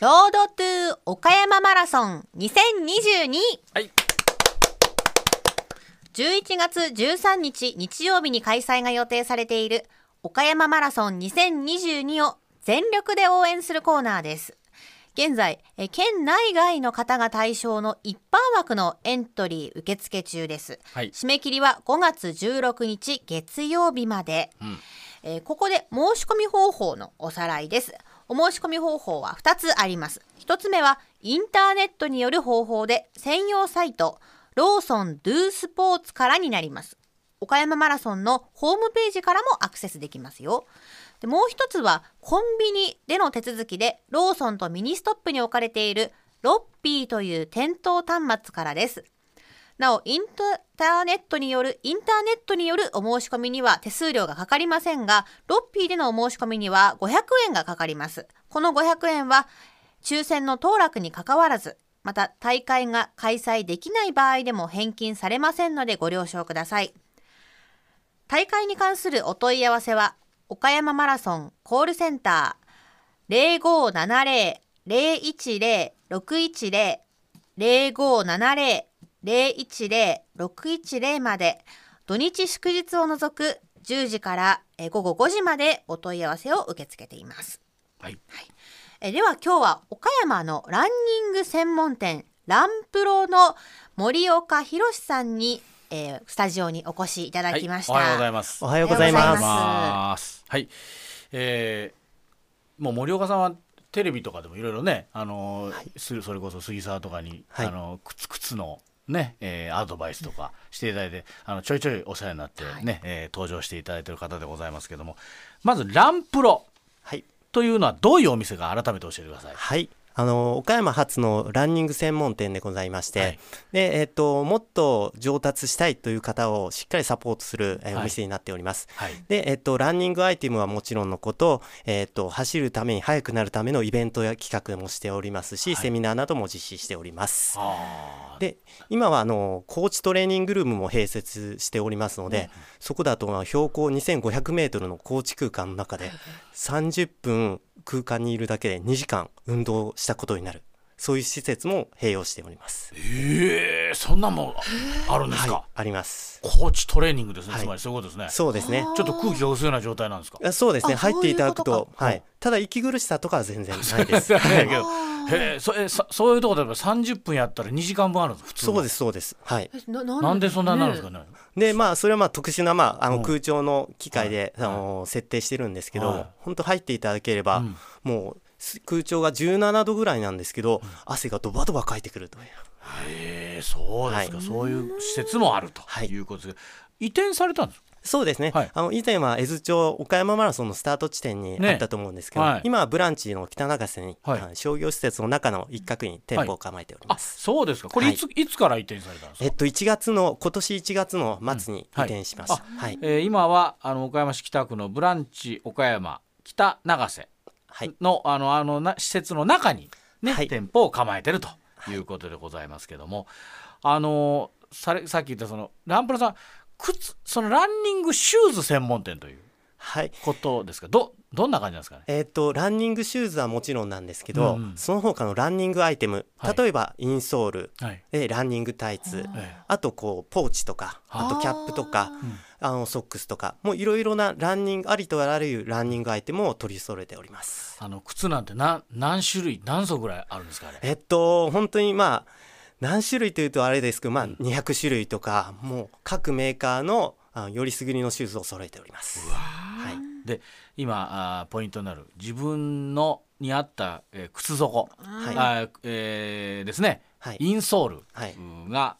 ロードトゥ岡山マラソン2022、はい、11月13日日曜日に開催が予定されている岡山マラソン2022を全力で応援するコーナーです。現在、え県内外の方が対象の一般枠のエントリー受付中です。はい締め切りは5月16日月曜日まで。うんえーここで申し込み方法のおさらいです。お申し込み方法は2つあります。1つ目はインターネットによる方法で専用サイトローソンドゥースポーツからになります。おかやまマラソンのホームページからもアクセスできますよ。でもう一つはコンビニでの手続きでローソンとミニストップに置かれているロッピーという店頭端末からです。なお、インターネットによる、インターネットによるお申し込みには手数料がかかりませんが、ロッピーでのお申し込みには500円がかかります。この500円は、抽選の当落にかかわらず、また大会が開催できない場合でも返金されませんのでご了承ください。大会に関するお問い合わせは、岡山マラソンコールセンター0570-010-610 0570-010-610まで土日祝日を除く10時からえー午後5時までお問い合わせを受け付けています。はい、えーでは今日は岡山のランニング専門店ランプロの森岡博さんに、えースタジオにお越しいただきました。おはようございます。おはようございます。ざいまます。はい、えー、もう森岡さんはテレビとかでもいろいろね、あのーするそれこそ杉沢とかに、はいあの靴靴のね、えーアドバイスとかしていただいて、あのちょいちょいお世話になってね、えー登場していただいている方でございますけども、まずランプロはい。というのはどういうお店か改めて教えてください。はい。あの岡山発のランニング専門店でございまして、はいでえっ、ともっと上達したいという方をしっかりサポートする、えお店になっております。はい。で、えっと、ランニングアイテムはもちろんのこと、えっと、走るために速くなるためのイベントや企画もしておりますし、はいセミナーなども実施しております。で、今はあのコーチトレーニングルームも併設しておりますので、そこだとまあ標高2500メートルのコーチ空間の中で 30分空間にいるだけで2時間運動したことになる。そういう施設も併用しております。ええそんなんもあるんですか？はい、あります。コーチトレーニングですね、はいつまりそういうことですね。そうですね。ちょっと空気が薄いような状態なんですか？あそうですね。あ入っていただくと、そういうことかはい。ただ息苦しさとかは全然ないです。だはいへえそえそそういうところで30分やったら2時間分あるんです普通の。そうですそうです。はい。えなななんでそんなになるんですかね？でまあそれはまあ特殊なまああうん。の空調の機械で、はい。あの設定してるんですけど、はい。本当入っていただければ、うん。もうす空調が17度ぐらいなんですけど、汗がドバドバかいてくるという。へえそうですか、はい。そういう施設もあるとはい。いうことです、移転されたんですか？そうですね、はい。あの以前は江津町岡山マラソンのスタート地点にねあったと思うんですけど、はい。今はブランチの北長瀬に、はい。商業施設の中の一角に店舗を構えておりあます。そうですか。これいつ,、い、つから移転されたんですか？えっと1月の今年1月の末に移はい転しました。はい、えー今はあの岡山市北区のブランチ岡山北長瀬はい、のあのあのな施設の中に、ねはい。店舗を構えてるということでございますけども、あのされさっき言ったそのランプロさん靴そのランニングシューズ専門店というはい。ことですか？どどんな感じなんですかね？えっとランニングシューズはもちろんなんですけど、うんうん。その他のランニングアイテムはい。例えばインソール、はい、でランニングタイツえあとこうポーチとかはいあとキャップとかああのソックスとかもういろいろなランニングありとあらゆるランニングアイテムを取り揃えております。あの靴なんて何何種類何足ぐらいあるんですかえっと本当にまあ何種類というとあれですけどまあ200種類とかもう各メーカーのあよりすぐりのシューズを揃えております。はい。で今あーポイントになる自分のに合った、えー靴底、はい。あーえーですね、はい。インソールはい。うんが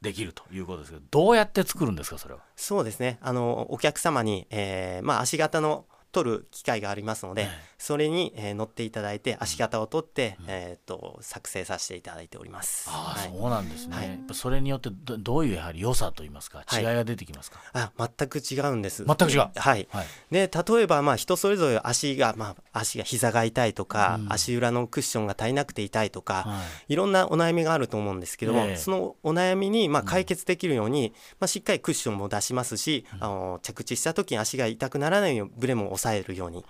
できるということですけどどうやって作るんですかそれは？そうですね。あのお客様に、えーまあ、足型の取る機会がありますので、ええそれに、えー乗っていただいて足型を取って、えー、と作成させていただいております。ああ、はい。そうなんですね、はい。それによってどどういうやはり良さと言いますか？はい。違いが出てきますか、あ全く違うんです。全く違う？はい。はい。で例えばまあ人それぞれ足がまあ足が膝が痛いとか、うん。足裏のクッションが足りなくて痛いとか、はい。いろんなお悩みがあると思うんですけども、ええ。そのお悩みにまあ解決できるように、まあ、しっかりクッションも出しますし、あの着地した時に足が痛くならないようにブレも抑えるように、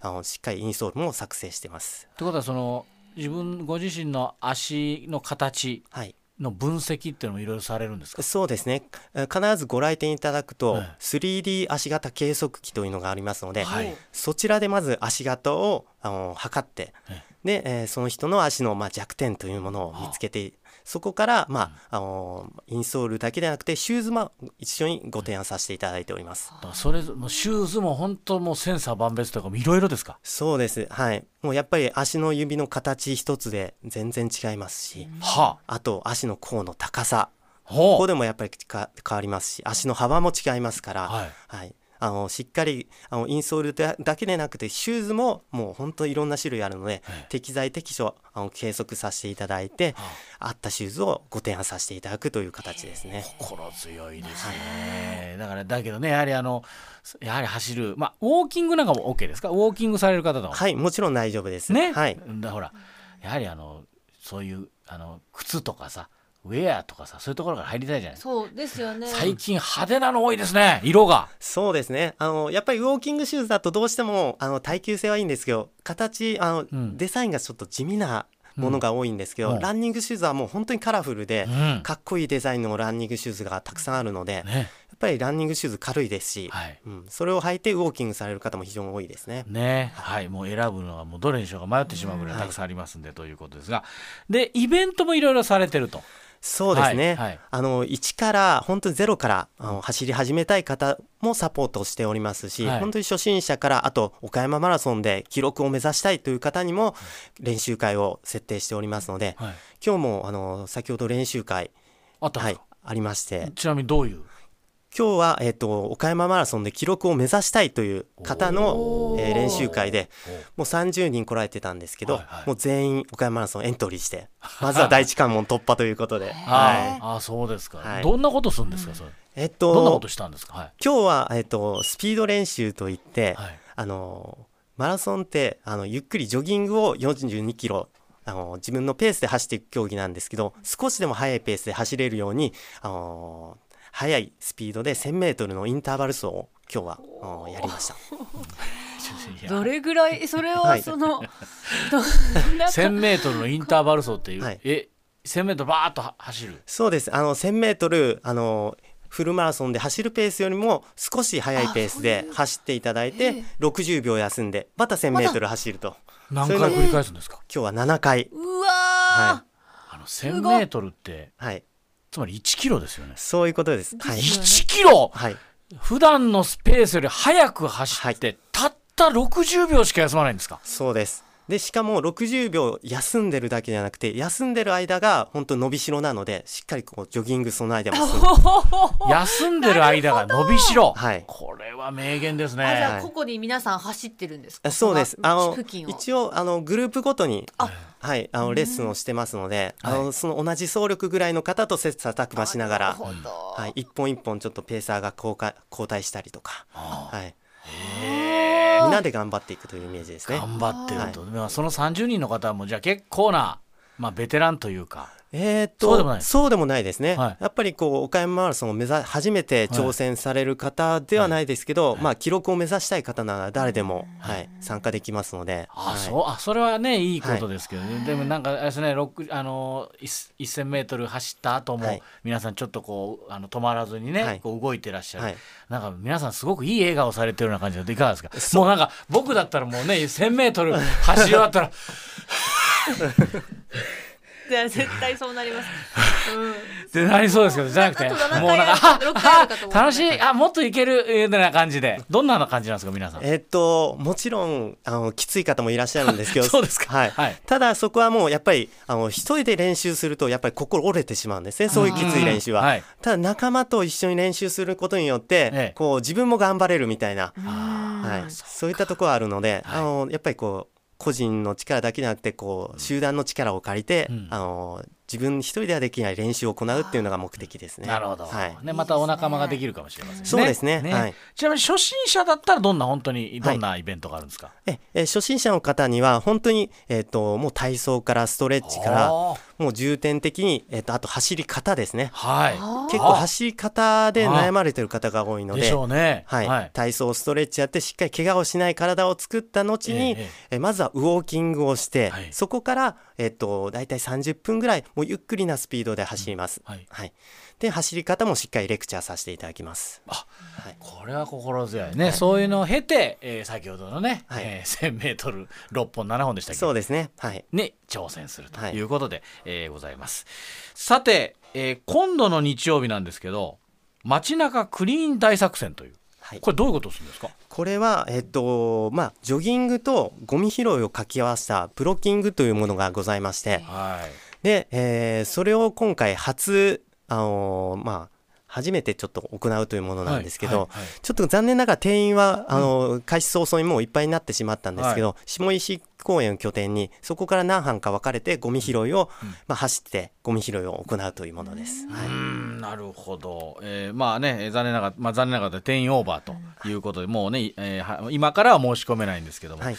あのしっかりインソールも作成してます。ということはその自分ご自身の足の形はい。の分析っていうのもいろいろされるんですか？そうですね。えー必ずご来店いただくと、はい。3D 足型計測器というのがありますので、はい。そちらでまず足型をあの測ってえで、えーその人の足の、まあ、弱点というものを見つけてそこから、まああのインソールだけでなくてシューズも一緒にご提案させていただいております。それもうシューズも本当もうセンサー万別とかもいろいろですか？そうです。はい。もうやっぱり足の指の形一つで全然違いますし、はあ。あと足の甲の高さ。ここでもやっぱりか変わりますし足の幅も違いますから、はい。はい、あのしっかりあのインソールだだけでなくてシューズももう本当いろんな種類あるので、はい。適材適所あの計測させていただいて、合ったシューズをご提案させていただくという形ですね。心強いですね。だからだけどねやはりあのやはり走るまあウォーキングなんかも OK ですか？ウォーキングされる方でも。はいもちろん大丈夫です。ね、はい、だほらやはりあのそういうあの靴とかさウェアとかさそういうところから入りたいじゃない。ですかそうですよね。最近派手なの多いですね色が。そうですね。あのやっぱりウォーキングシューズだとどうしてもあの耐久性はいいんですけど形あの、ん。デザインがちょっと地味なものが多いんですけど、うん。ランニングシューズはもう本当にカラフルで、うん。かっこいいデザインのランニングシューズがたくさんあるので、やっねぱりランニングシューズ軽いですし、はい。うん、それを履いてウォーキングされる方も非常に多いですね。ね。はい。もう選ぶのはもうどれにしようか迷ってしまうぐらいたくさんありますんで、ということですが。でイベントもいろいろされてるとそうですね、はいはい。あの1から本当にゼロからあの走り始めたい方もサポートしておりますし、はい。本当に初心者からあと岡山マラソンで記録を目指したいという方にも練習会を設定しておりますので、はい。今日もあの先ほど練習会、はいあったんですか、、ありまして。ちなみにどういう今日は、えっと岡山マラソンで記録を目指したいという方の、えー練習会でもう30人来られてたんですけど、はいはい。もう全員岡山マラソンエントリーして まずは第一関門突破ということで、あはい。ああそうですか、はい。どんなことするんですかそれ。えっどんなこととしたんですか？はい。今日は、えっと、スピード練習といって、はい。あのマラソンってあのゆっくりジョギングを42キロあの自分のペースで走っていく競技なんですけど少しでも速いペースで走れるようにあの速いスピードで 1000m のインターバル走を今日はやりました。どれぐらいそれははい。その、どんな1000メートルのインターバル走っていう、はい。え1000メートルバーッとは走る？そうです。あの 1000m あのフルマラソンで走るペースよりも少し速いペースで走っていただいて60秒休んでまた 1000m 走ると。何回繰り返すんですか？今日は7回。うわー、はあの1000メートルってはいつまり1キロですよね。そういうことです。はい、ですよね1キロ。はい、普段のスペースより速く走って、たった60秒しか休まないんですか？そうですでしかも60秒休んでるだけじゃなくて休んでる間が本当伸びしろなのでしっかりこうジョギングその間もする。休んでる間が伸びしろ、はい。これは名言ですあじゃねあここに皆さん走ってるんですか？あそうです。あの一応あのグループごとにはいあのレッスンをしてますので、あのその同じ走力ぐらいの方と切磋琢磨しながらはい、一本一本ちょっとペーサーが交代交代したりとか、はい、みんなで頑張っていくというイメージですね。頑張ってると、まあその30人の方はもうじゃあ結構な、まあ、ベテランというかえーっとそうでもない。そうでもないですね、はい。やっぱりこう岡山マラソンを目指初めて挑戦される方ではないですけど、まあ、記録を目指したい方なら誰でも、はい、参加できますので、あ、はい。そう。あそれはねいいことですけどね、でもなんかあれですね六あの1000メートル走った後も、はい。皆さんちょっとこうあの止まらずにね、はい。こう動いてらっしゃる、はい。なんか皆さんすごくいい笑顔されてるような感じでいかがですか？もうなんか僕だったらもうね1000メートル走り終わったらい や絶対そうなります、うん。ってなりそうですけどじゃなくてあと7回もうなんかあと6回あるかと思ったあ楽しい。あもっといけるみたいな感じで。どんな感じなんですか皆さん。えーっともちろんあのきつい方もいらっしゃるんですけど そうですか。はい。はい。ただそこはもうやっぱりあの一人で練習するとやっぱり心折れてしまうんですね。そういうきつい練習は。ただ仲間と一緒に練習することによって、ええ。こう自分も頑張れるみたいな、はい、そういったところあるので、はい。あのやっぱりこう個人の力だけじゃなくてこう集団の力を借りて、うん。あの自分一人ではできない練習を行うっていうのが目的ですね。なるほど、はい。ね、またお仲間ができるかもしれませんね。そうですね。はい。ちなみに初心者だったらどんな本当にどんなイベントがあるんですか、ええ初心者の方には本当に、えー、ともう体操からストレッチからもう重点的に、えっと、あと走り方ですね。はい。結構走り方で悩まれてる方が多いのででしょうね。はい。体操ストレッチやってしっかり怪我をしない体を作った後に、えええまずはウォーキングをして、はい。そこから、えっと、大体30分ぐらいもうゆっくりなスピードで走ります、はい。はい、で走り方もしっかりレクチャーさせていただきます。あはい。これは心強いね、そういうのを経て、えー先ほどのね、はい。えー、1000m6 本7本でしたっけ？そうですね。はい。に挑戦するとはい。いうことで、えーございます。さて、えー今度の日曜日なんですけど街中クリーン大作戦というはい。これどういうことをするんですか？これは、えっとまあ、ジョギングとゴミ拾いを掛け合わせたブロッキングというものがございまして。はい。で、えーそれを今回初、あのーまあ、初めてちょっと行うというものなんですけど、ちょっと残念ながら定員はあの、開始早々にもういっぱいになってしまったんですけど、下石公園を拠点にそこから何班か分かれてゴミ拾いを、まあ、走ってゴミ拾いを行うというものです。はういんなるほど、えーまあねえー残念ながら、まあ、残念ながら定員オーバーということで、もうね、えーは今からは申し込めないんですけども、はい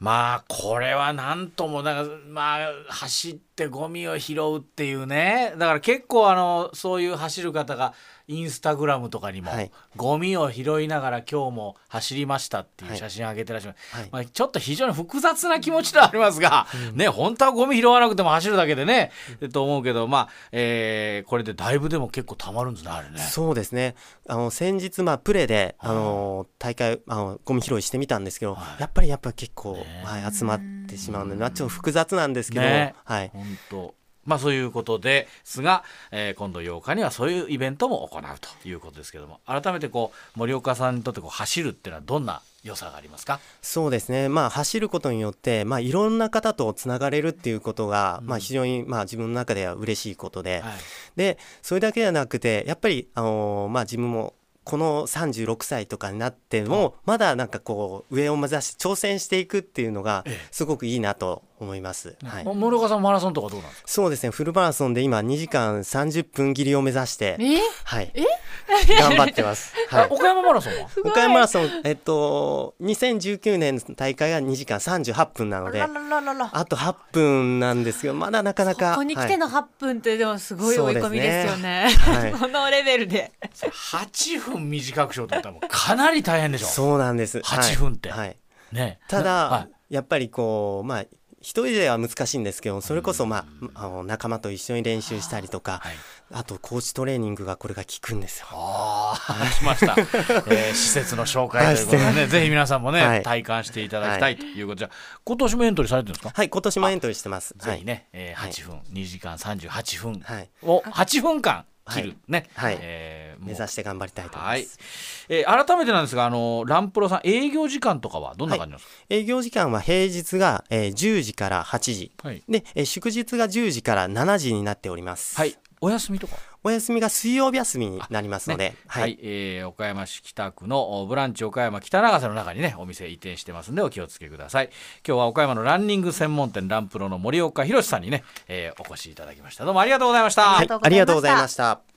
まあこれはなんともなんかまあ走ってゴミを拾うっていうね。だから結構あのそういう走る方がインスタグラムとかにも、はい。ゴミを拾いながら今日も走りましたっていうはい。写真を上げてらっしゃる、はい。まあ、ちょっと非常に複雑な気持ちではありますが、ね本当はゴミ拾わなくても走るだけでね、と思うけどまあ、えーこれでだいぶでも結構たまるんですねあれね。そうですね。あの先日、まあ、プレで、あの大会あのゴミ拾いしてみたんですけど、はい。やっぱりやっぱ結構、ねはい、集まってしまうので、まあ、ちょっと複雑なんですけど、ね。はい、本当まあそういうことですが、えー今度8日にはそういうイベントも行うということですけども改めてこう森岡さんにとってこう走るっていうのはどんな良さがありますか？そうですね、まあ、走ることによって、まあ、いろんな方とつながれるっていうことが、まあ、非常に、まあ、自分の中では嬉しいことで、はい。でそれだけではなくてやっぱり、あのーまあ、自分もこの36歳とかになってもまだなんかこう上を目指して挑戦していくっていうのがええ。すごくいいなと思います。はい。も森岡さんマラソンとかどうなんですか？そうですね。フルマラソンで今2時間30分切りを目指して、え？はい、頑張ってます。はいあ岡山マラソンは？岡山マラソン、えっと、2019年の大会が2時間38分なのでら、ららららあと8分なんですけど、まだなかなか。ここに来ての8分ってでもすごい追い込みですよね。はい このレベルで。8分短くしようと思ったらもうかなり大変でしょそうなんです。8分ってはい。ねただ、はやっぱりこう、まあ、一人では難しいんですけど、それこそ、まあ、あの仲間と一緒に練習したりとか、はい。あと、コーチトレーニングがこれが効くんですよ。ああ、来ました、えー施設の紹介ということでね、ぜひ皆さんもね、はい。体感していただきたいということ。で、今年もエントリーされてるんですか？はい、今年もエントリーしてます。ぜひね、えーはい。8分、2時間38分。はい。を8分間切るね、はい。えー目指して頑張りたいと思はいいます。、えー改めてなんですがあのランプロさん営業時間とかはどんな感じなんです営業時間は平日が、えー10時から8時。かはい、で、えー祝日が10時から7時になっております。はい、お休みとか？お休みが水曜日休みになりますので、ね。はい、えー岡山市北区のおブランチ岡山北長瀬の中にねお店移転してますんでお気をつけください。今日は岡山のランニング専門店ランプロの森岡弘さんにね、えーお越しいただきました。どうもありがとうございました、はいありがとうございました。ありがとうございました。